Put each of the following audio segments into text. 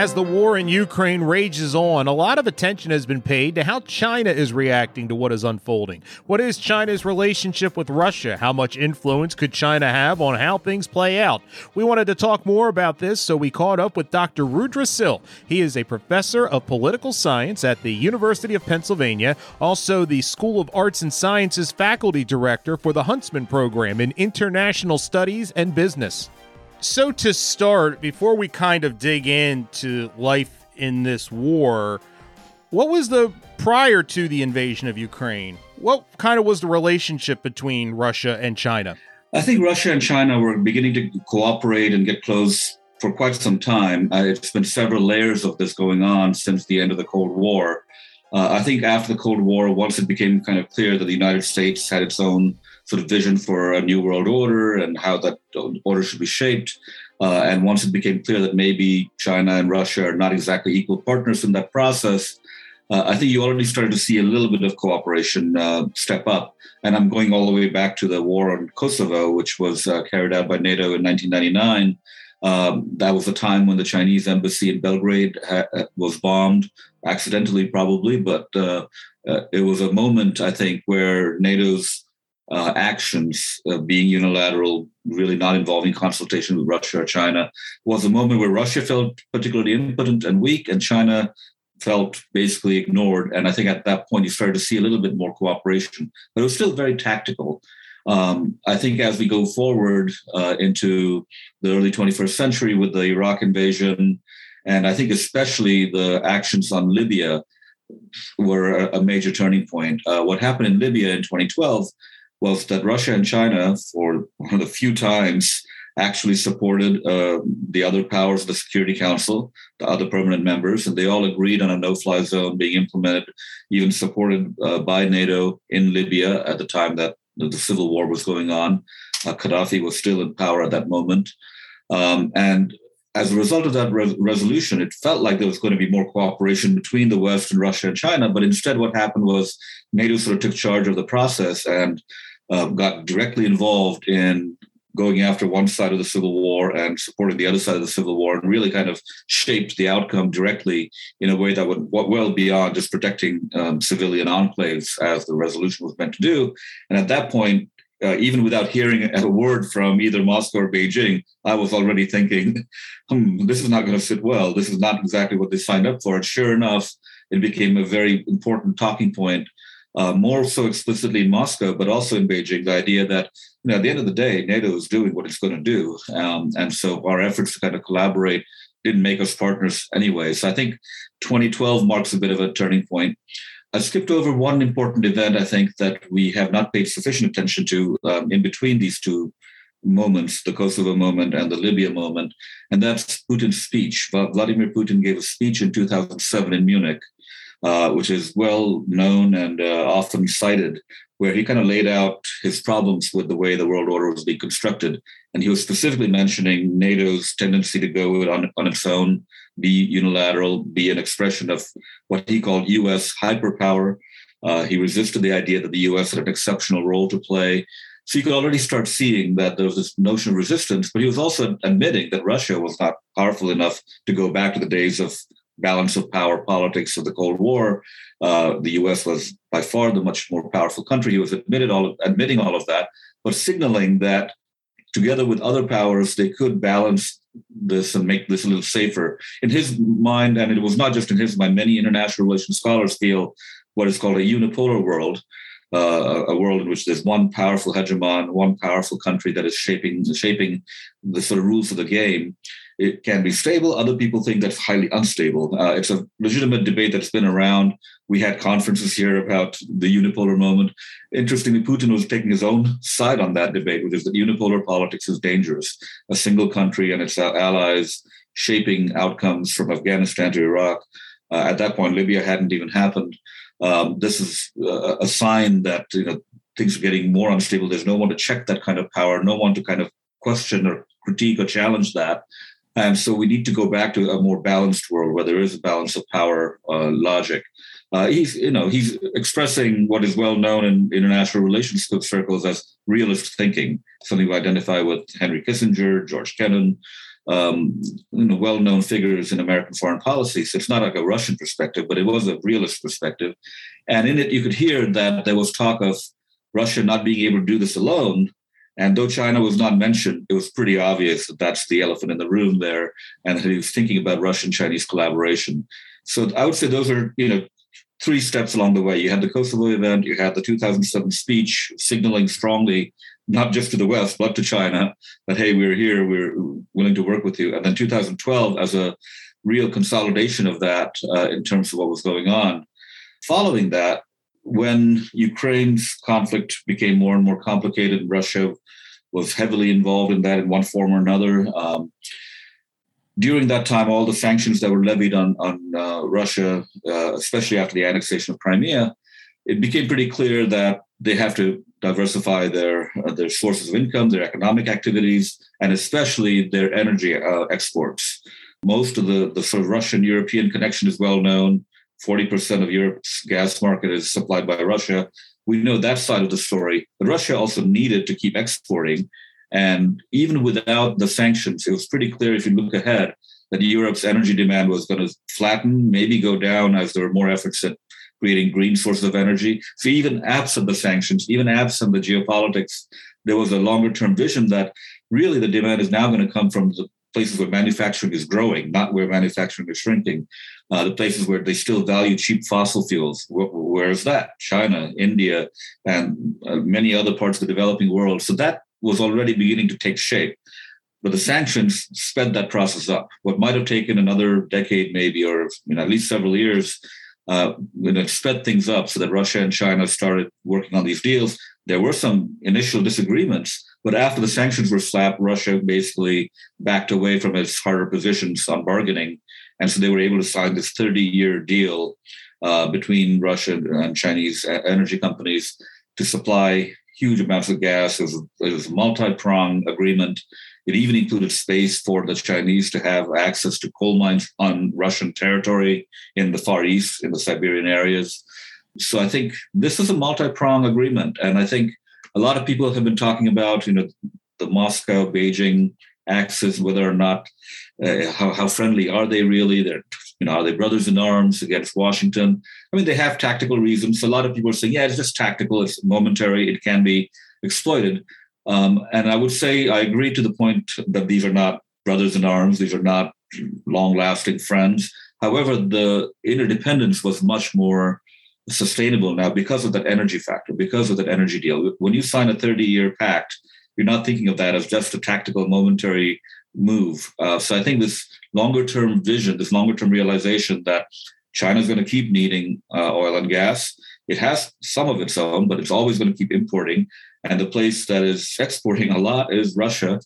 As the war in Ukraine rages on, a lot of attention has been paid to how China is reacting to what is unfolding. What is China's relationship with Russia? How much influence could China have on how things play out? We wanted to talk more about this, so we caught up with Dr. Rudra Sil. He is a professor of political science at the University of Pennsylvania, also the School of Arts and Sciences faculty director for the Huntsman Program in International Studies and Business. So, to start, before we kind of dig into life in this war, what was the prior to the invasion of Ukraine? What kind of was the relationship between Russia and China? I think Russia and China were beginning to cooperate and get close for quite some time. Uh, it's been several layers of this going on since the end of the Cold War. Uh, I think after the Cold War, once it became kind of clear that the United States had its own sort of vision for a new world order and how that order should be shaped. Uh, and once it became clear that maybe China and Russia are not exactly equal partners in that process, uh, I think you already started to see a little bit of cooperation uh, step up. And I'm going all the way back to the war on Kosovo, which was uh, carried out by NATO in 1999. Um, that was a time when the Chinese embassy in Belgrade ha- was bombed, accidentally probably, but uh, uh, it was a moment, I think, where NATO's uh, actions uh, being unilateral, really not involving consultation with Russia or China, was a moment where Russia felt particularly impotent and weak, and China felt basically ignored. And I think at that point you started to see a little bit more cooperation, but it was still very tactical. Um, I think as we go forward uh, into the early 21st century with the Iraq invasion, and I think especially the actions on Libya were a, major turning point. Uh, what happened in Libya in 2012 was that Russia and China, for one of the few times, actually supported uh, the other powers of the Security Council, the other permanent members, and they all agreed on a no fly zone being implemented, even supported uh, by NATO in Libya at the time that the civil war was going on. Uh, Gaddafi was still in power at that moment. Um, and as a result of that re- resolution, it felt like there was going to be more cooperation between the West and Russia and China. But instead, what happened was NATO sort of took charge of the process and uh, got directly involved in going after one side of the civil war and supporting the other side of the civil war and really kind of shaped the outcome directly in a way that would well beyond just protecting um, civilian enclaves as the resolution was meant to do and at that point uh, even without hearing a word from either Moscow or Beijing, I was already thinking, hmm, this is not going to sit well. This is not exactly what they signed up for. And sure enough, it became a very important talking point uh, more so explicitly in Moscow, but also in Beijing, the idea that you know, at the end of the day, NATO is doing what it's going to do. Um, and so our efforts to kind of collaborate didn't make us partners anyway. So I think 2012 marks a bit of a turning point. I skipped over one important event, I think, that we have not paid sufficient attention to um, in between these two moments, the Kosovo moment and the Libya moment, and that's Putin's speech. Vladimir Putin gave a speech in 2007 in Munich uh, which is well known and uh, often cited, where he kind of laid out his problems with the way the world order was being constructed. And he was specifically mentioning NATO's tendency to go on, on its own, be unilateral, be an expression of what he called US hyperpower. Uh, he resisted the idea that the US had an exceptional role to play. So you could already start seeing that there was this notion of resistance, but he was also admitting that Russia was not powerful enough to go back to the days of balance of power politics of the Cold War. Uh, the U.S. was by far the much more powerful country. He was admitted all of, admitting all of that, but signaling that together with other powers, they could balance this and make this a little safer. In his mind, and it was not just in his mind, many international relations scholars feel what is called a unipolar world. Uh, a world in which there's one powerful hegemon, one powerful country that is shaping shaping the sort of rules of the game, it can be stable. Other people think that's highly unstable. Uh, it's a legitimate debate that's been around. We had conferences here about the unipolar moment. Interestingly, Putin was taking his own side on that debate, which is that unipolar politics is dangerous. A single country and its allies shaping outcomes from Afghanistan to Iraq. Uh, at that point, Libya hadn't even happened. Um, this is a, a sign that you know things are getting more unstable. There's no one to check that kind of power, no one to kind of question or critique or challenge that. And so we need to go back to a more balanced world where there is a balance of power uh, logic. Uh, he's, you know, he's expressing what is well known in international relations circles as realist thinking, something we identify with Henry Kissinger, George Kennan, um, you know, well-known figures in American foreign policy. So it's not like a Russian perspective, but it was a realist perspective. And in it, you could hear that there was talk of Russia not being able to do this alone, and though China was not mentioned, it was pretty obvious that that's the elephant in the room there, and that he was thinking about Russian-Chinese collaboration. So I would say those are, you know, three steps along the way. You had the Kosovo event, you had the 2007 speech signaling strongly, not just to the West, but to China, that, hey, we're here, we're willing to work with you. And then 2012 as a real consolidation of that uh, in terms of what was going on. Following that, when Ukraine's conflict became more and more complicated, Russia was heavily involved in that in one form or another. Um, during that time, all the sanctions that were levied on, on uh, Russia, uh, especially after the annexation of Crimea, it became pretty clear that they have to diversify their uh, their sources of income, their economic activities, and especially their energy uh, exports. Most of the, the sort of Russian European connection is well known. 40% of Europe's gas market is supplied by Russia. We know that side of the story, but Russia also needed to keep exporting. And even without the sanctions, it was pretty clear if you look ahead that Europe's energy demand was going to flatten, maybe go down as there were more efforts at creating green sources of energy. So even absent the sanctions, even absent the geopolitics, there was a longer term vision that really the demand is now going to come from the places where manufacturing is growing, not where manufacturing is shrinking. Uh, the places where they still value cheap fossil fuels. Where, where is that? China, India, and uh, many other parts of the developing world. So that was already beginning to take shape. But the sanctions sped that process up. What might have taken another decade, maybe, or you know, at least several years, uh, you know, sped things up so that Russia and China started working on these deals. There were some initial disagreements, but after the sanctions were slapped, Russia basically backed away from its harder positions on bargaining. And so they were able to sign this 30 year deal uh, between Russia and Chinese energy companies to supply huge amounts of gas. It was, it was a multi pronged agreement. It even included space for the Chinese to have access to coal mines on Russian territory in the Far East, in the Siberian areas. So I think this is a multi pronged agreement. And I think a lot of people have been talking about, you know, the Moscow Beijing axis, whether or not uh, how, how friendly are they really? They're you know, are they brothers in arms against Washington? I mean, they have tactical reasons. A lot of people are saying, yeah, it's just tactical, it's momentary, it can be exploited. Um, and I would say I agree to the point that these are not brothers in arms, these are not long lasting friends. However, the interdependence was much more sustainable now because of that energy factor, because of that energy deal. When you sign a 30 year pact, you're not thinking of that as just a tactical, momentary move. Uh, so I think this longer term vision, this longer term realization that China is going to keep needing uh, oil and gas. It has some of its own, but it's always going to keep importing. And the place that is exporting a lot is Russia.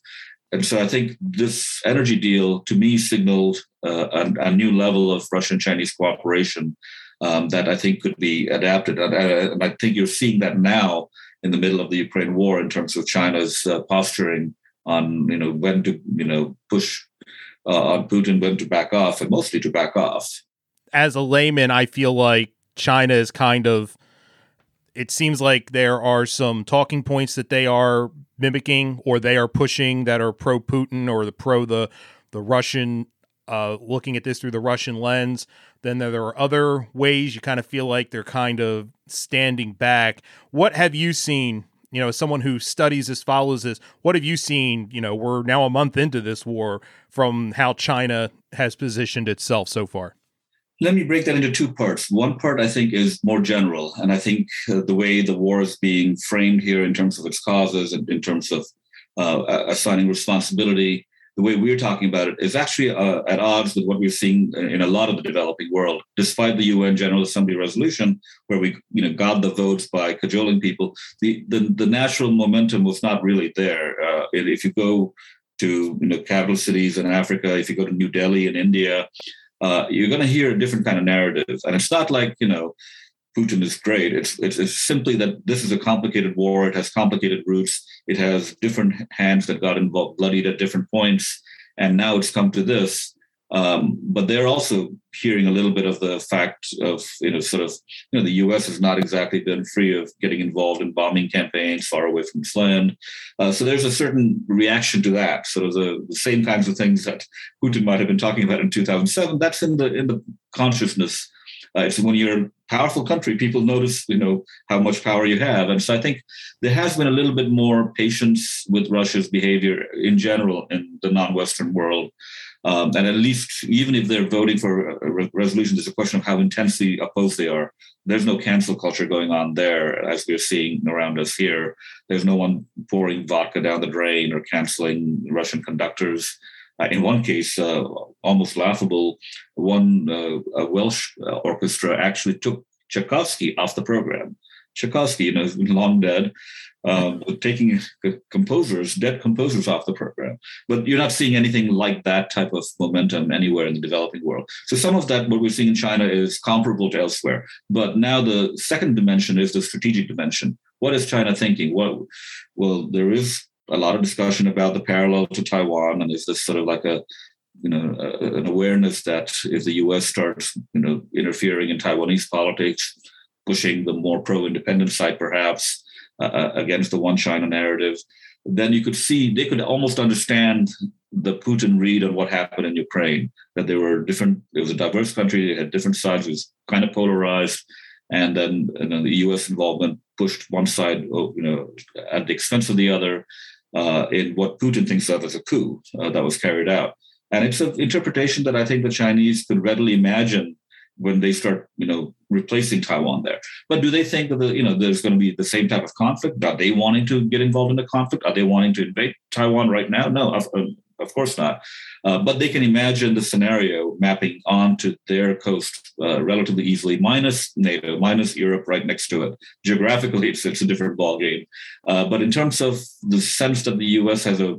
And so I think this energy deal to me signaled uh, a, a, new level of Russian Chinese cooperation um, that I think could be adapted. And, uh, and, I think you're seeing that now in the middle of the Ukraine war in terms of China's uh, posturing on you know when to you know push uh, on Putin, when to back off, and mostly to back off. As a layman, I feel like China is kind of. It seems like there are some talking points that they are mimicking or they are pushing that are pro Putin or the pro the the Russian uh, looking at this through the Russian lens. Then there are other ways you kind of feel like they're kind of standing back. What have you seen you know, as someone who studies this, follows this, what have you seen? You know, we're now a month into this war from how China has positioned itself so far. Let me break that into two parts. One part I think is more general, and I think uh, the way the war is being framed here in terms of its causes and in terms of uh, assigning responsibility the way we're talking about it is actually uh, at odds with what we're seeing in a lot of the developing world. Despite the UN General Assembly resolution, where we you know got the votes by cajoling people, the the, the natural momentum was not really there. Uh, if you go to you know capital cities in Africa, if you go to New Delhi in India, uh, you're going to hear a different kind of narrative, and it's not like you know Putin is great. It's, it's, it's simply that this is a complicated war. It has complicated roots. It has different hands that got involved, bloodied at different points, and now it's come to this. Um, but they're also hearing a little bit of the fact of, you know, sort of, you know, the U.S. has not exactly been free of getting involved in bombing campaigns far away from its land. Uh, so there's a certain reaction to that. Sort of the, the, same kinds of things that Putin might have been talking about in 2007. That's in the in the consciousness. Uh, it's when you're a powerful country, people notice, you know, how much power you have, and so I think there has been a little bit more patience with Russia's behavior in general in the non-Western world. Um, and at least, even if they're voting for a re- resolution, there's a question of how intensely opposed they are. There's no cancel culture going on there, as we're seeing around us here. There's no one pouring vodka down the drain or canceling Russian conductors. Uh, in one case, uh, almost laughable, one uh, Welsh orchestra actually took Tchaikovsky off the program. Tchaikovsky, you know, long dead, um, taking composers, dead composers off the program. But you're not seeing anything like that type of momentum anywhere in the developing world. So some of that, what we're seeing in China, is comparable to elsewhere. But now the second dimension is the strategic dimension. What is China thinking? What, well, there is a lot of discussion about the parallel to Taiwan, and is this sort of like a you know, an awareness that if the U.S. starts, you know, interfering in Taiwanese politics, pushing the more pro-independent side, perhaps, uh, uh, against the one China narrative, then you could see they could almost understand the Putin read on what happened in Ukraine. That there were different. It was a diverse country. It had different sides. It was kind of polarized, and then and then the U.S. involvement pushed one side, oh, you know, at the expense of the other, uh, in what Putin thinks of as a coup uh, that was carried out. And it's an interpretation that I think the Chinese could readily imagine when they start, you know, replacing Taiwan there. But do they think that the, you know there's going to be the same type of conflict? Are they wanting to get involved in the conflict? Are they wanting to invade Taiwan right now? No, of, course not. Uh, but they can imagine the scenario mapping onto their coast uh, relatively easily, minus NATO, minus Europe right next to it. Geographically, it's, it's a different ballgame. Uh, but in terms of the sense that the U.S. has a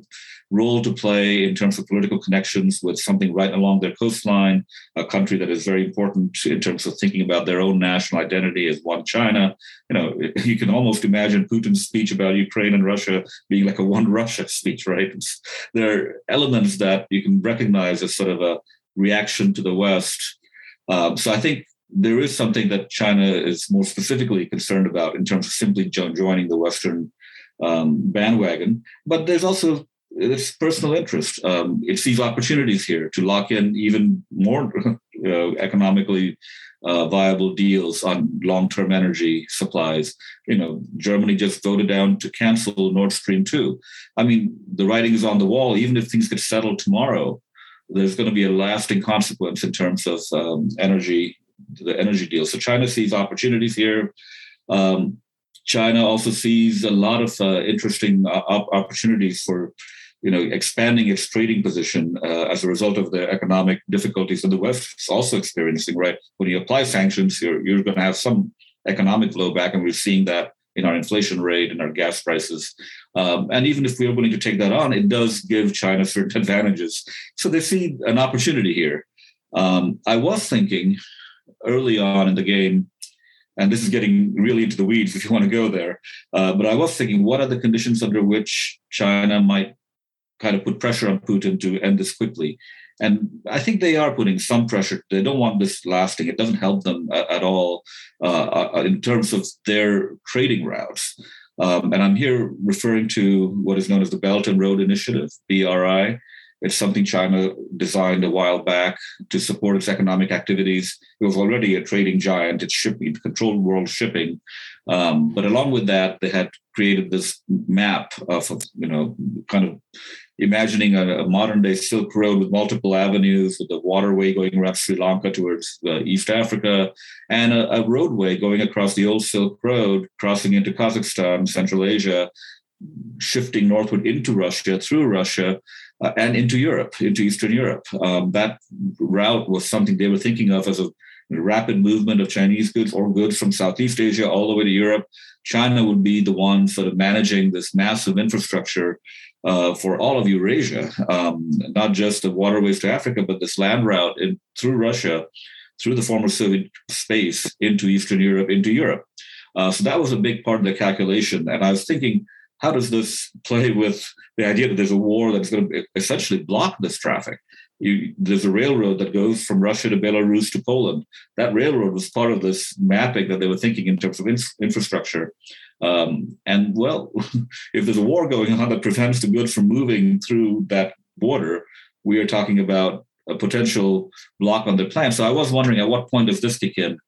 role to play in terms of political connections with something right along their coastline, a country that is very important in terms of thinking about their own national identity as one China. You know, you can almost imagine Putin's speech about Ukraine and Russia being like a one Russia speech, right? There are elements that you can recognize as sort of a reaction to the West. Um, so I think there is something that China is more specifically concerned about in terms of simply joining the Western um, bandwagon. But there's also it's personal interest. Um, it sees opportunities here to lock in even more uh, economically uh, viable deals on long-term energy supplies. You know, Germany just voted down to cancel Nord Stream two. I mean, the writing is on the wall. Even if things get settled tomorrow, there's going to be a lasting consequence in terms of um, energy, the energy deal. So China sees opportunities here. Um, China also sees a lot of uh, interesting uh, opportunities for you know, expanding its trading position uh, as a result of the economic difficulties that the West is also experiencing, right? When you apply sanctions, you're, you're going to have some economic blowback, and we're seeing that in our inflation rate and our gas prices. Um, and even if we're willing to take that on, it does give China certain advantages. So they see an opportunity here. Um, I was thinking early on in the game, and this is getting really into the weeds if you want to go there, uh, but I was thinking, what are the conditions under which China might kind of put pressure on Putin to end this quickly. And I think they are putting some pressure. They don't want this lasting. It doesn't help them at, at all uh, uh, in terms of their trading routes. Um, and I'm here referring to what is known as the Belt and Road Initiative, BRI. It's something China designed a while back to support its economic activities. It was already a trading giant. It shipping, controlled world shipping. Um, but along with that, they had created this map of, you know, kind of imagining a, a, modern day Silk Road with multiple avenues, with a waterway going around Sri Lanka towards uh, East Africa, and a, a, roadway going across the old Silk Road, crossing into Kazakhstan, Central Asia, shifting northward into Russia, through Russia, uh, and into Europe, into Eastern Europe. Um, that route was something they were thinking of as a rapid movement of Chinese goods or goods from Southeast Asia all the way to Europe. China would be the one sort of managing this massive infrastructure uh, for all of Eurasia, um, not just the waterways to Africa, but this land route in, through Russia through the former Soviet space into Eastern Europe, into Europe. Uh, so that was a big part of the calculation. And I was thinking, how does this play with the idea that there's a war that's going to essentially block this traffic? You, there's a railroad that goes from Russia to Belarus to Poland. That railroad was part of this mapping that they were thinking in terms of in, infrastructure. Um, and well, if there's a war going on that prevents the goods from moving through that border, we are talking about a potential block on the plan. So I was wondering at what point does this kick in?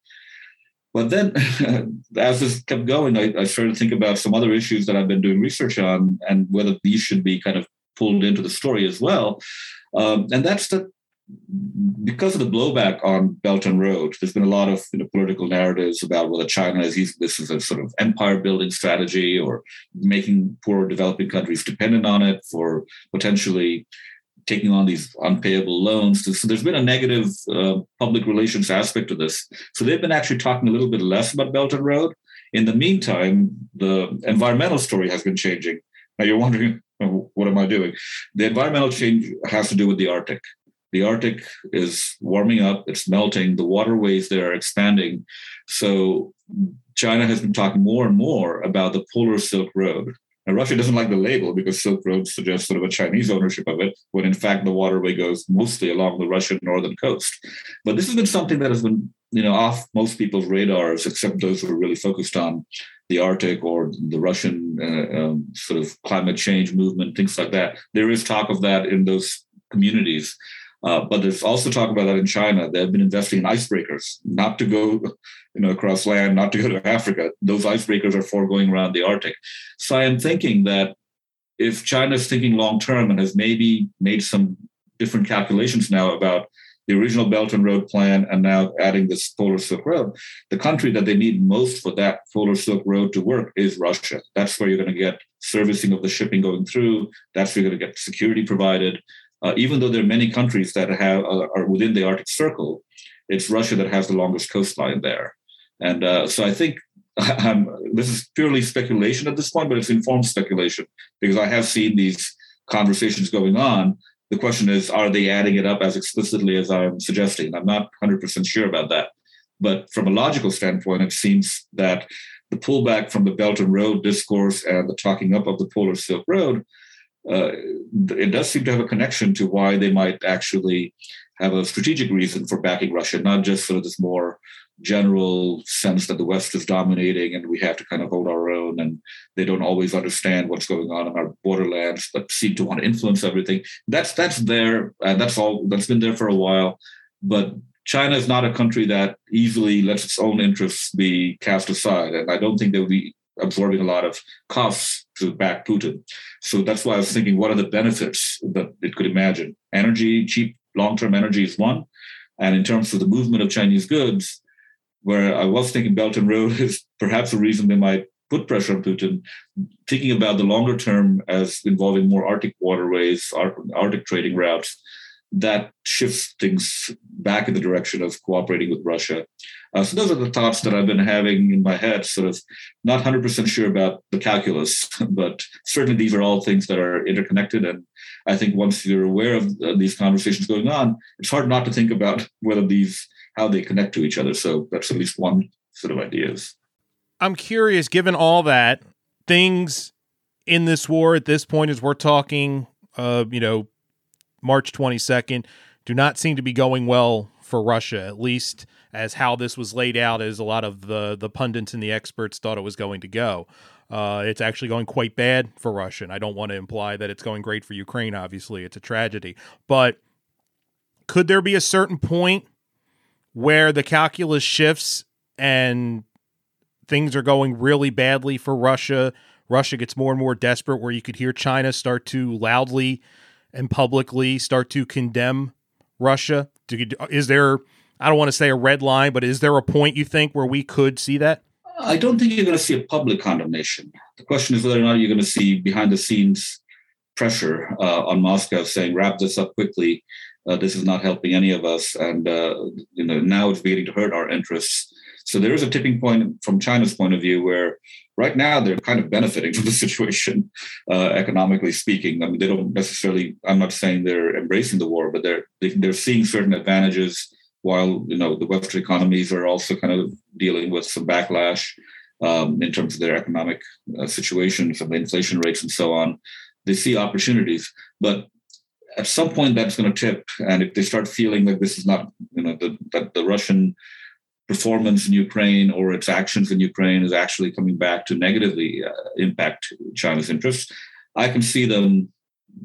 But then, as this kept going, I, I, started to think about some other issues that I've been doing research on and whether these should be kind of pulled into the story as well. Um, and that's that because of the blowback on Belt and Road, there's been a lot of you know, political narratives about whether China is using this as a sort of empire building strategy or making poor developing countries dependent on it for potentially taking on these unpayable loans. So there's been a negative uh, public relations aspect to this. So they've been actually talking a little bit less about Belt and Road. In the meantime, the environmental story has been changing. Now you're wondering, what am I doing? The environmental change has to do with the Arctic. The Arctic is warming up, it's melting, the waterways there are expanding. So China has been talking more and more about the polar Silk Road. And Russia doesn't like the label because Silk Road suggests sort of a Chinese ownership of it, when in fact the waterway goes mostly along the Russian northern coast. But this has been something that has been, you know, off most people's radars, except those who are really focused on the Arctic or the Russian uh, um, sort of climate change movement, things like that. There is talk of that in those communities. Uh, but there's also talk about that in China. They've been investing in icebreakers, not to go, you know, across land, not to go to Africa. Those icebreakers are for going around the Arctic. So I am thinking that if China is thinking long term and has maybe made some different calculations now about the original Belt and Road plan and now adding this Polar Silk Road, the country that they need most for that Polar Silk Road to work is Russia. That's where you're going to get servicing of the shipping going through. That's where you're going to get security provided uh, even though there are many countries that have uh, are within the Arctic Circle, it's Russia that has the longest coastline there. And uh, so I think I'm, this is purely speculation at this point, but it's informed speculation because I have seen these conversations going on. The question is, are they adding it up as explicitly as I'm suggesting? I'm not 100% sure about that. But from a logical standpoint, it seems that the pullback from the Belt and Road discourse and the talking up of the Polar Silk Road uh, it does seem to have a connection to why they might actually have a strategic reason for backing Russia, not just sort of this more general sense that the West is dominating and we have to kind of hold our own and they don't always understand what's going on in our borderlands, but seem to want to influence everything. That's that's there, and that's all that's been there for a while. But China is not a country that easily lets its own interests be cast aside, and I don't think they will be absorbing a lot of costs to back Putin. So that's why I was thinking, what are the benefits that it could imagine? Energy, cheap long-term energy is one. And in terms of the movement of Chinese goods, where I was thinking Belt and Road is perhaps a reason they might put pressure on Putin, thinking about the longer term as involving more Arctic waterways, Arctic trading routes, that shifts things back in the direction of cooperating with Russia. Uh, so those are the thoughts that I've been having in my head, sort of not 100% sure about the calculus, but certainly these are all things that are interconnected. And I think once you're aware of uh, these conversations going on, it's hard not to think about whether these, how they connect to each other. So that's at least one sort of ideas. I'm curious, given all that, things in this war at this point, as we're talking, uh, you know, March 22nd, do not seem to be going well for Russia, at least as how this was laid out as a lot of the the pundits and the experts thought it was going to go. Uh, it's actually going quite bad for Russia. And I don't want to imply that it's going great for Ukraine. Obviously, it's a tragedy. But could there be a certain point where the calculus shifts and things are going really badly for Russia? Russia gets more and more desperate, where you could hear China start to loudly and publicly start to condemn Russia? Is there I don't want to say a red line, but is there a point you think where we could see that? I don't think you're going to see a public condemnation. The question is whether or not you're going to see behind the scenes pressure uh, on Moscow saying, wrap this up quickly. Uh, this is not helping any of us. And uh, you know, now it's beginning to hurt our interests. So there is a tipping point from China's point of view where right now they're kind of benefiting from the situation, uh, economically speaking. I mean, they don't necessarily, I'm not saying they're embracing the war, but they're, they, are they are seeing certain advantages while you know the Western economies are also kind of dealing with some backlash um, in terms of their economic uh, situation, some inflation rates, and so on, they see opportunities. But at some point, that's going to tip, and if they start feeling that this is not, you know, the, that the Russian performance in Ukraine or its actions in Ukraine is actually coming back to negatively uh, impact China's interests, I can see them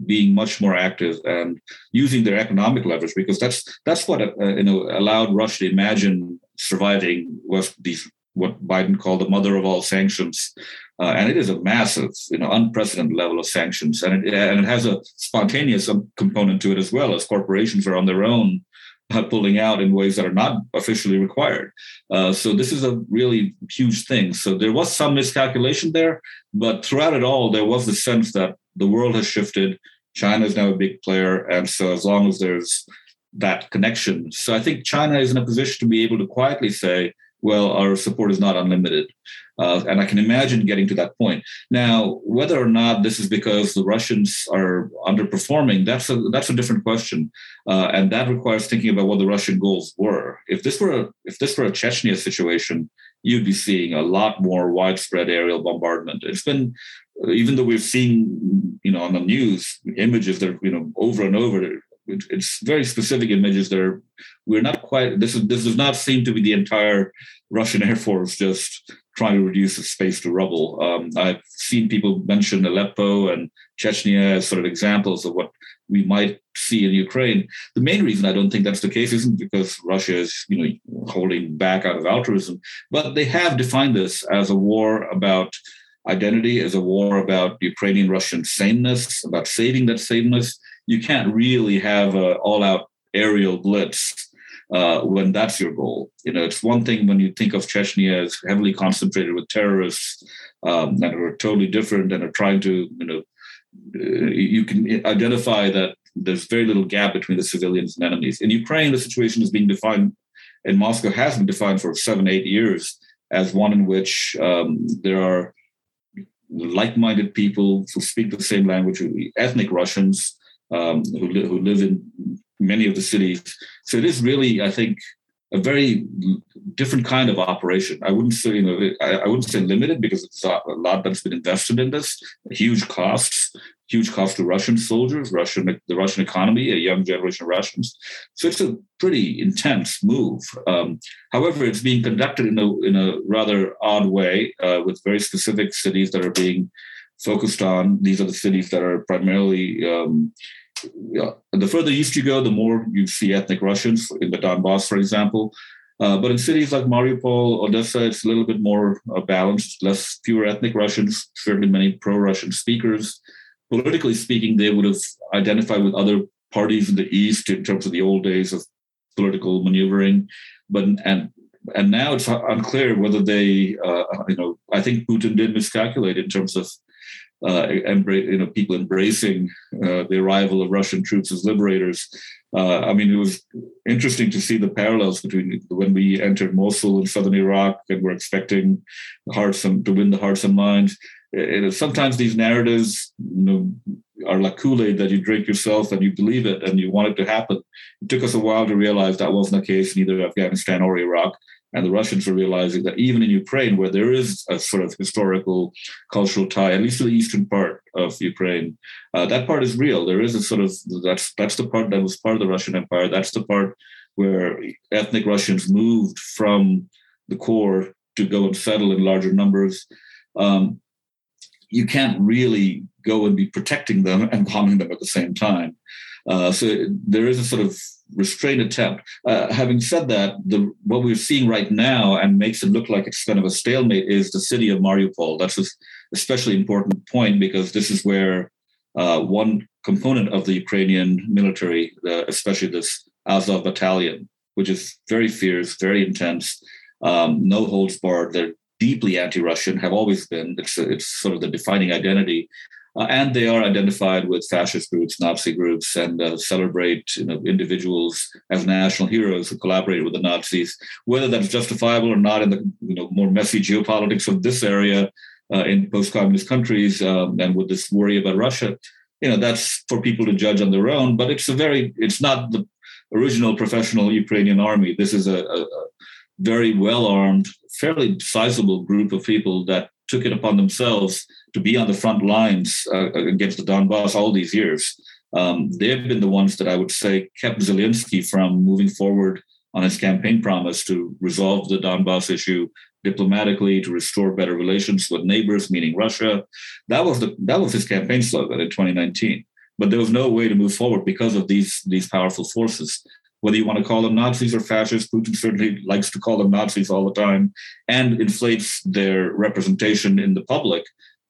being much more active and using their economic leverage because that's that's what uh, you know allowed Russia to imagine surviving was these what Biden called the mother of all sanctions, uh, and it is a massive, you know, unprecedented level of sanctions, and it and it has a spontaneous component to it as well as corporations are on their own pulling out in ways that are not officially required. Uh, so this is a really huge thing. So there was some miscalculation there, but throughout it all, there was the sense that the world has shifted. China is now a big player, and so as long as there's that connection, so I think China is in a position to be able to quietly say, well, our support is not unlimited. Uh, and I can imagine getting to that point. Now, whether or not this is because the Russians are underperforming, that's a that's a different question, uh, and that requires thinking about what the Russian goals were. If this were a, if this were a Chechnya situation, you'd be seeing a lot more widespread aerial bombardment. It's been even though we've seen you know on the news images that you know over and over it's very specific images that are we're not quite this is this does not seem to be the entire russian air force just trying to reduce the space to rubble. Um, i've seen people mention aleppo and chechnya as sort of examples of what we might see in ukraine. The main reason i don't think that's the case isn't because russia is you know holding back out of altruism but they have defined this as a war about identity as a war about ukrainian russian sameness about saving that sameness you can't really have an all-out aerial blitz uh, when that's your goal. You know, it's one thing when you think of Chechnya as heavily concentrated with terrorists um, that are totally different and are trying to, you know, uh, you can identify that there's very little gap between the civilians and enemies. In Ukraine, the situation is being defined, and Moscow has been defined for seven, eight years as one in which um, there are like-minded people who speak the same language, ethnic Russians um, who, li- who live in many of the cities. So it is really, I think, a very different kind of operation. I wouldn't say, you know, I, I wouldn't say limited because it's a lot that's been invested in this, huge costs, huge cost to Russian soldiers, Russian the Russian economy, a young generation of Russians. So it's a pretty intense move. Um, however, it's being conducted in a in a rather odd way uh, with very specific cities that are being focused on. These are the cities that are primarily um, yeah, the further east you go, the more you see ethnic Russians in the Donbass, for example. Uh, but in cities like Mariupol, Odessa, it's a little bit more uh, balanced, less fewer ethnic Russians, certainly many pro-Russian speakers. Politically speaking, they would have identified with other parties in the east in terms of the old days of political maneuvering. But and and now it's unclear whether they, uh, you know, I think Putin did miscalculate in terms of uh, embrace, you know, people embracing uh, the arrival of Russian troops as liberators. Uh, I mean, it was interesting to see the parallels between when we entered Mosul in southern Iraq and we're expecting hearts and to win the hearts and minds. It, sometimes these narratives you know, are like Kool-Aid that you drink yourself and you believe it and you want it to happen. It took us a while to realize that wasn't the case in either Afghanistan or Iraq. And the Russians are realizing that even in Ukraine, where there is a sort of historical cultural tie, at least to the eastern part of Ukraine, uh, that part is real. There is a sort of that's that's the part that was part of the Russian Empire. That's the part where ethnic Russians moved from the core to go and settle in larger numbers. Um, you can't really go and be protecting them and bombing them at the same time. Uh, so there is a sort of restrained attempt. Uh, having said that, the, what we're seeing right now and makes it look like it's kind of a stalemate is the city of Mariupol. That's an especially important point because this is where uh, one component of the Ukrainian military, especially this Azov battalion, which is very fierce, very intense, um, no holds barred. They're deeply anti-Russian, have always been. It's, it's sort of the defining identity uh, and they are identified with fascist groups, Nazi groups, and uh, celebrate you know, individuals as national heroes who collaborated with the Nazis. Whether that's justifiable or not in the you know, more messy geopolitics of this area uh, in post-communist countries, um, and with this worry about Russia, you know that's for people to judge on their own. But it's a very, it's not the original professional Ukrainian army. This is a, a, a very well armed, fairly sizable group of people that took it upon themselves to be on the front lines uh, against the Donbass all these years. Um, they've been the ones that I would say kept Zelensky from moving forward on his campaign promise to resolve the Donbass issue diplomatically, to restore better relations with neighbors, meaning Russia. That was the that was his campaign slogan in 2019. But there was no way to move forward because of these these powerful forces. Whether you want to call them Nazis or fascists, Putin certainly likes to call them Nazis all the time and inflates their representation in the public.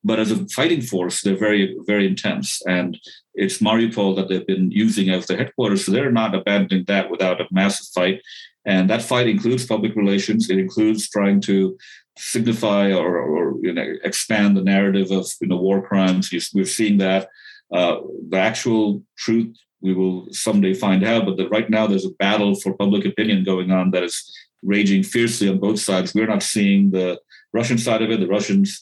But as a fighting force, they're very, very intense. And it's Mariupol that they've been using as their headquarters. So they're not abandoning that without a massive fight. And that fight includes public relations. It includes trying to signify or, or you know, expand the narrative of you know, war crimes. We're seeing that. Uh, the actual truth we will someday find out. But the, right now, there's a battle for public opinion going on that is raging fiercely on both sides. We're not seeing the Russian side of it. The Russians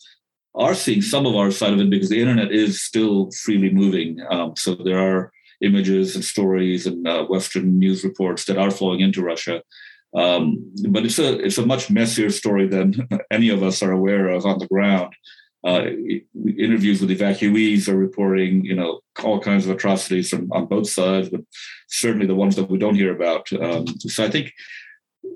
are seeing some of our side of it because the internet is still freely moving. Um, so there are images and stories and uh, Western news reports that are flowing into Russia. Um, but it's a it's a much messier story than any of us are aware of on the ground. Uh, interviews with evacuees are reporting, you know, all kinds of atrocities from on both sides, but certainly the ones that we don't hear about. Um, so I think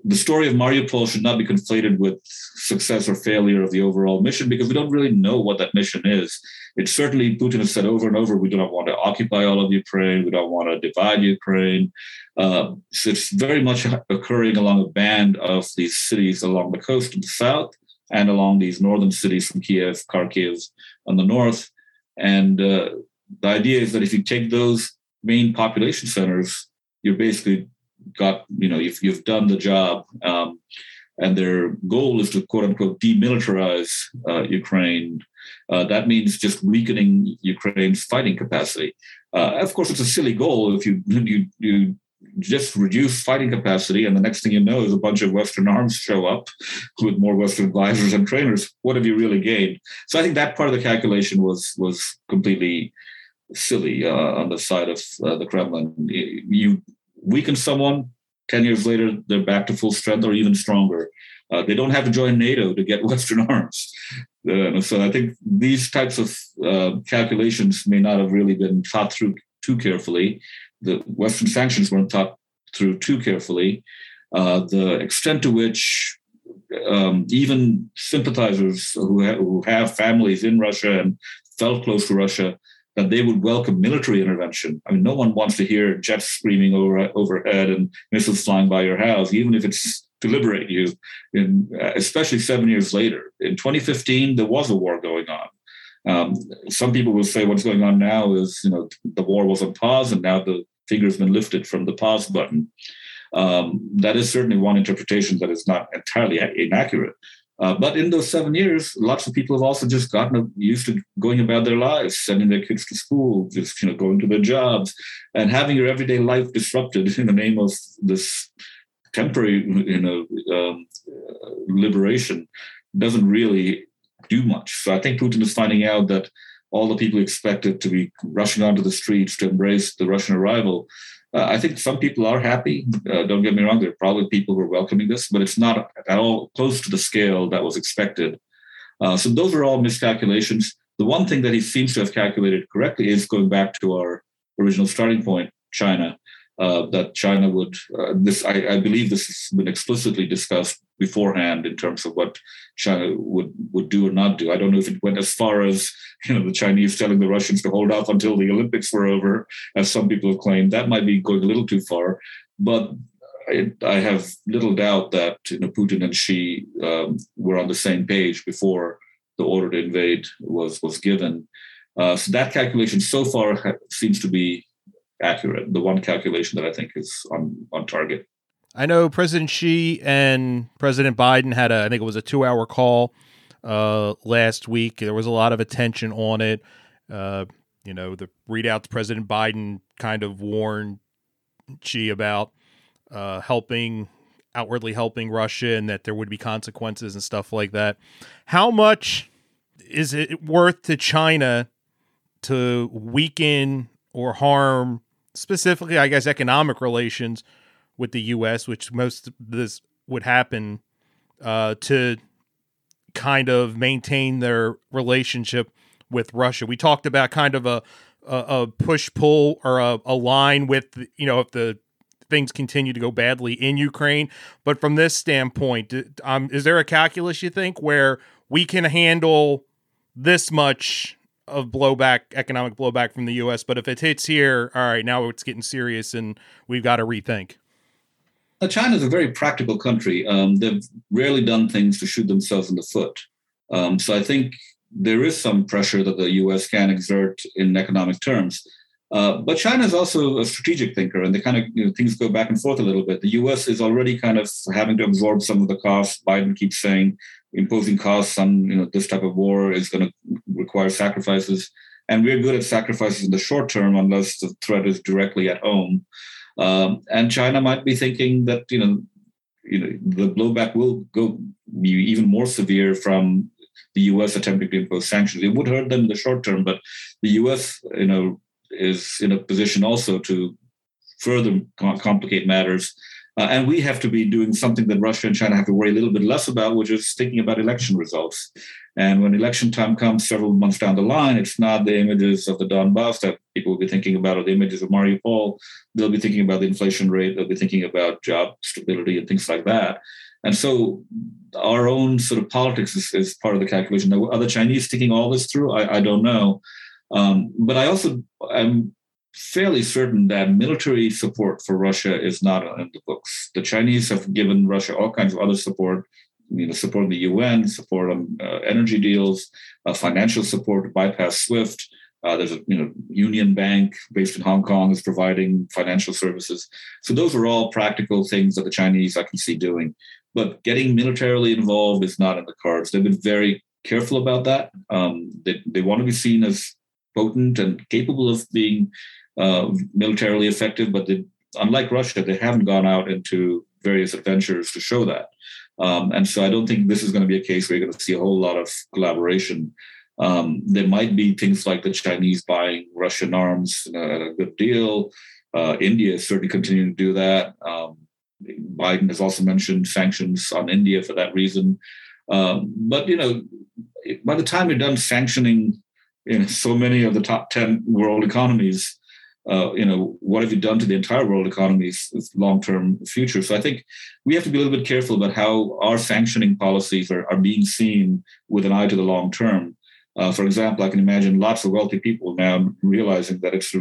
the story of Mariupol should not be conflated with success or failure of the overall mission because we don't really know what that mission is. It's certainly Putin has said over and over we do not want to occupy all of Ukraine, we don't want to divide Ukraine. Uh, so it's very much occurring along a band of these cities along the coast in the south and along these northern cities from Kiev, Kharkiv on the north. And uh, the idea is that if you take those main population centers, you're basically got you know you've you've done the job, um, and their goal is to quote unquote demilitarize uh, Ukraine. Uh, that means just weakening Ukraine's fighting capacity. Uh, of course, it's a silly goal if you you you just reduce fighting capacity, and the next thing you know is a bunch of Western arms show up with more Western advisors and trainers. What have you really gained? So I think that part of the calculation was was completely silly uh, on the side of uh, the Kremlin. You weaken someone, 10 years later, they're back to full strength or even stronger. Uh, they don't have to join NATO to get Western arms. Uh, so I think these types of uh, calculations may not have really been thought through too carefully. The Western sanctions weren't thought through too carefully. Uh, the extent to which um, even sympathizers who, ha- who have families in Russia and felt close to Russia that they would welcome military intervention. I mean, no one wants to hear jets screaming over overhead and missiles flying by your house, even if it's to liberate you. In, uh, especially seven years later, in 2015, there was a war going on. Um, some people will say what's going on now is, you know, the war was on pause, and now the finger's been lifted from the pause button. Um, that is certainly one interpretation that is not entirely inaccurate. Uh, but in those seven years, lots of people have also just gotten used to going about their lives, sending their kids to school, just you know, going to their jobs, and having your everyday life disrupted in the name of this temporary, you know, um, liberation doesn't really do much. So I think Putin is finding out that all the people expected to be rushing onto the streets to embrace the Russian arrival uh, I think some people are happy. Uh, don't get me wrong. There are probably people who are welcoming this, but it's not at all close to the scale that was expected. Uh, so those are all miscalculations. The one thing that he seems to have calculated correctly is going back to our original starting point, China uh, that China would. Uh, this I, I, believe this has been explicitly discussed beforehand in terms of what China would would do or not do. I don't know if it went as far as you know the Chinese telling the Russians to hold off until the Olympics were over, as some people have claimed. That might be going a little too far, but. I, have little doubt that you know, Putin and Xi um, were on the same page before the order to invade was was given. Uh, so that calculation so far ha- seems to be accurate. The one calculation that I think is on on target. I know President Xi and President Biden had a I think it was a two hour call uh, last week. There was a lot of attention on it. Uh, you know, the readouts President Biden kind of warned Xi about uh, helping outwardly helping Russia and that there would be consequences and stuff like that. How much is it worth to China to weaken or harm specifically, I guess, economic relations with the U.S., which most this would happen uh, to kind of maintain their relationship with Russia. We talked about kind of a a, a push pull or a, a line with you know if the things continue to go badly in Ukraine. But from this standpoint, um, is there a calculus you think where we can handle this much of blowback, economic blowback from the U.S., but if it hits here, all right, now it's getting serious and we've got to rethink? China is a very practical country. Um, they've rarely done things to shoot themselves in the foot. Um, so I think there is some pressure that the U.S. can exert in economic terms. Uh, but China is also a strategic thinker, and they kind of you know, things go back and forth a little bit. The U.S. is already kind of having to absorb some of the costs. Biden keeps saying imposing costs on you know this type of war is going to require sacrifices, and we're good at sacrifices in the short term unless the threat is directly at home. Um, and China might be thinking that you know, you know, the blowback will go be even more severe from the U.S. attempting to impose sanctions. It would hurt them in the short term, but the U.S. you know is in a position also to further complicate matters. Uh, and we have to be doing something that Russia and China have to worry a little bit less about, which is thinking about election results. And when election time comes several months down the line, it's not the images of the Donbass that people will be thinking about or the images of Mariupol. They'll be thinking about the inflation rate, they'll be thinking about job stability and things like that. And so our own sort of politics is, is part of the calculation. Are the Chinese thinking all this through? I, I don't know. Um, but I also am fairly certain that military support for Russia is not in the books. The Chinese have given Russia all kinds of other support, you know, support in the UN, support on uh, energy deals, uh, financial support to bypass SWIFT. Uh, there's a you know Union Bank based in Hong Kong is providing financial services. So those are all practical things that the Chinese I can see doing. But getting militarily involved is not in the cards. They've been very careful about that. Um, they, they want to be seen as potent and capable of being uh, militarily effective, but they, unlike Russia, they haven't gone out into various adventures to show that. Um, and so I don't think this is going to be a case where you're going to see a whole lot of collaboration. Um, there might be things like the Chinese buying Russian arms at a good deal. Uh, India is certainly continuing to do that. Um, Biden has also mentioned sanctions on India for that reason. Um, but you know, by the time you're done sanctioning in so many of the top 10 world economies uh, you know what have you done to the entire world economy's long-term future? So i think we have to be a little bit careful about how our sanctioning policies are, are being seen with an eye to the long term. Uh, for example i can imagine lots of wealthy people now realizing that it's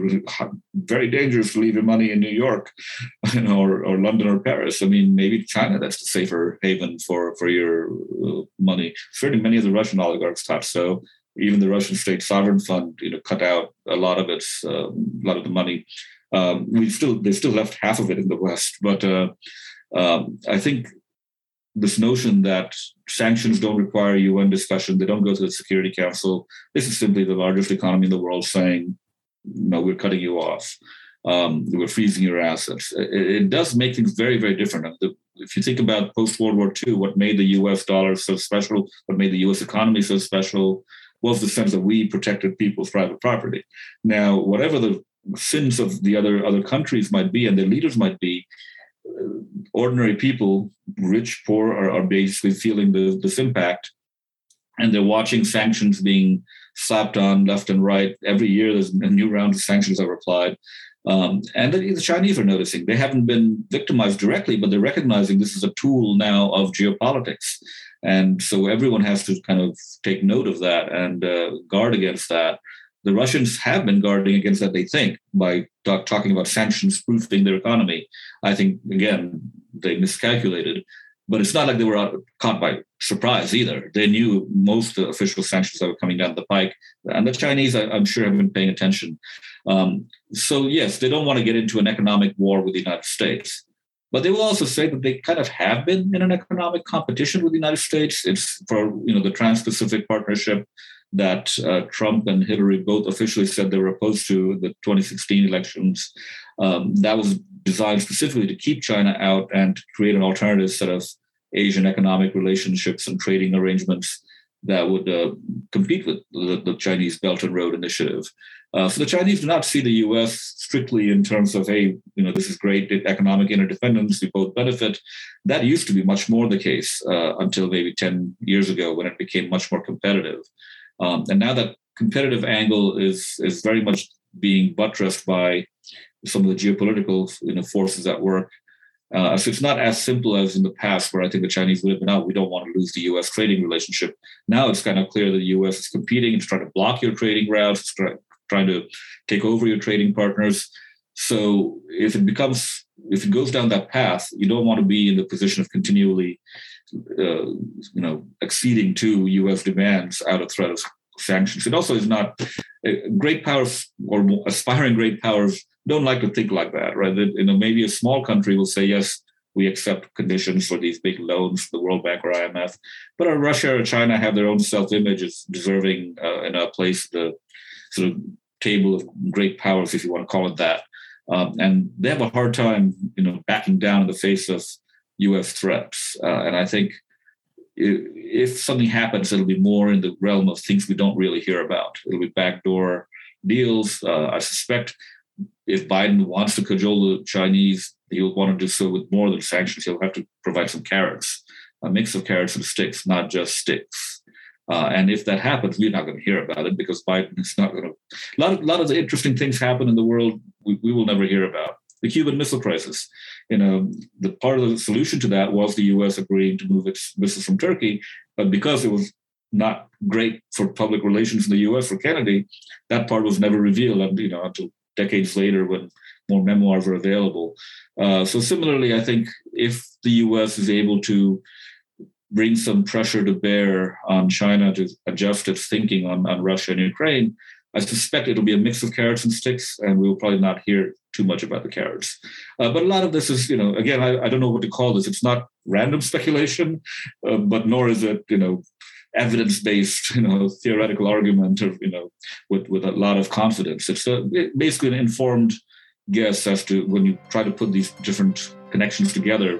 very dangerous to leave your money in new york you know, or, or london or paris. I mean maybe china that's the safer haven for, for your uh, money. Certainly many of the russian oligarchs thought so even the Russian state sovereign fund, you know, cut out a lot of its, uh, a lot of the money. Um, we still, they still left half of it in the West, but uh, um, I think this notion that sanctions don't require UN discussion, they don't go to the Security Council. This is simply the largest economy in the world saying, "No, we're cutting you off. Um, we're freezing your assets." It, it, does make things very, very different. The, if you think about post World War II, what made the U.S. dollar so special, what made the U.S. economy so special, was the sense that we protected people's private property. Now, whatever the sins of the other other countries might be and their leaders might be, uh, ordinary people, rich, poor, are, are basically feeling the, this impact, and they're watching sanctions being slapped on left and right. Every year, there's a new round of sanctions that are applied. Um, and the, the, Chinese are noticing. They haven't been victimized directly, but they're recognizing this is a tool now of geopolitics. And so everyone has to kind of take note of that and uh, guard against that. The Russians have been guarding against that, they think, by talk, talking about sanctions proofing their economy. I think, again, they miscalculated. But it's not like they were caught by surprise either. They knew most of the official sanctions that were coming down the pike. And the Chinese, I, am sure, have been paying attention. Um, so, yes, they don't want to get into an economic war with the United States. But they will also say that they kind of have been in an economic competition with the United States. It's for you know the Trans-Pacific Partnership that uh, Trump and Hillary both officially said they were opposed to the 2016 elections. Um, that was designed specifically to keep China out and to create an alternative set of Asian economic relationships and trading arrangements. that would uh, compete with the, the, Chinese Belt and Road Initiative. Uh, so the Chinese do not see the U.S. strictly in terms of, hey, you know, this is great economic interdependence, we both benefit. That used to be much more the case uh, until maybe 10 years ago when it became much more competitive. Um, and now that competitive angle is is very much being buttressed by some of the geopolitical you know, forces at work uh, so it's not as simple as in the past, where I think the Chinese would have been out. We don't want to lose the U.S. trading relationship. Now it's kind of clear that the U.S. is competing. It's trying to block your trading routes. Trying to take over your trading partners. So if it becomes, if it goes down that path, you don't want to be in the position of continually, uh, you know, acceding to U.S. demands out of threat of sanctions. It also is not great powers or aspiring great powers don't like to think like that, right? That, you know, maybe a small country will say, yes, we accept conditions for these big loans, the World Bank or IMF. But Russia or China have their own self-image as deserving uh, in a place the sort of table of great powers, if you want to call it that. Um, and they have a hard time, you know, backing down in the face of U.S. threats. Uh, and I think if something happens, it'll be more in the realm of things we don't really hear about. It'll be backdoor deals. Uh, I suspect if Biden wants to cajole the Chinese, he'll want to do so with more than sanctions. He'll have to provide some carrots, a mix of carrots and sticks, not just sticks. Uh, and if that happens, we're not going to hear about it because Biden is not going to. A lot of, lot of the interesting things happen in the world we, we will never hear about. The Cuban Missile Crisis, you know, the part of the solution to that was the U.S. agreeing to move its missiles from Turkey, but because it was not great for public relations in the U.S. for Kennedy, that part was never revealed, and you know, until decades later when more memoirs are available. Uh, so similarly, I think if the U.S. is able to bring some pressure to bear on China to adjust its thinking on, on Russia and Ukraine, I suspect it'll be a mix of carrots and sticks, and we will probably not hear too much about the carrots. Uh, but a lot of this is, you know, again, I, I, don't know what to call this. It's not random speculation, uh, but nor is it, you know, evidence-based, you know, theoretical argument or you know, with with a lot of confidence. It's a, basically an informed guess as to when you try to put these different connections together,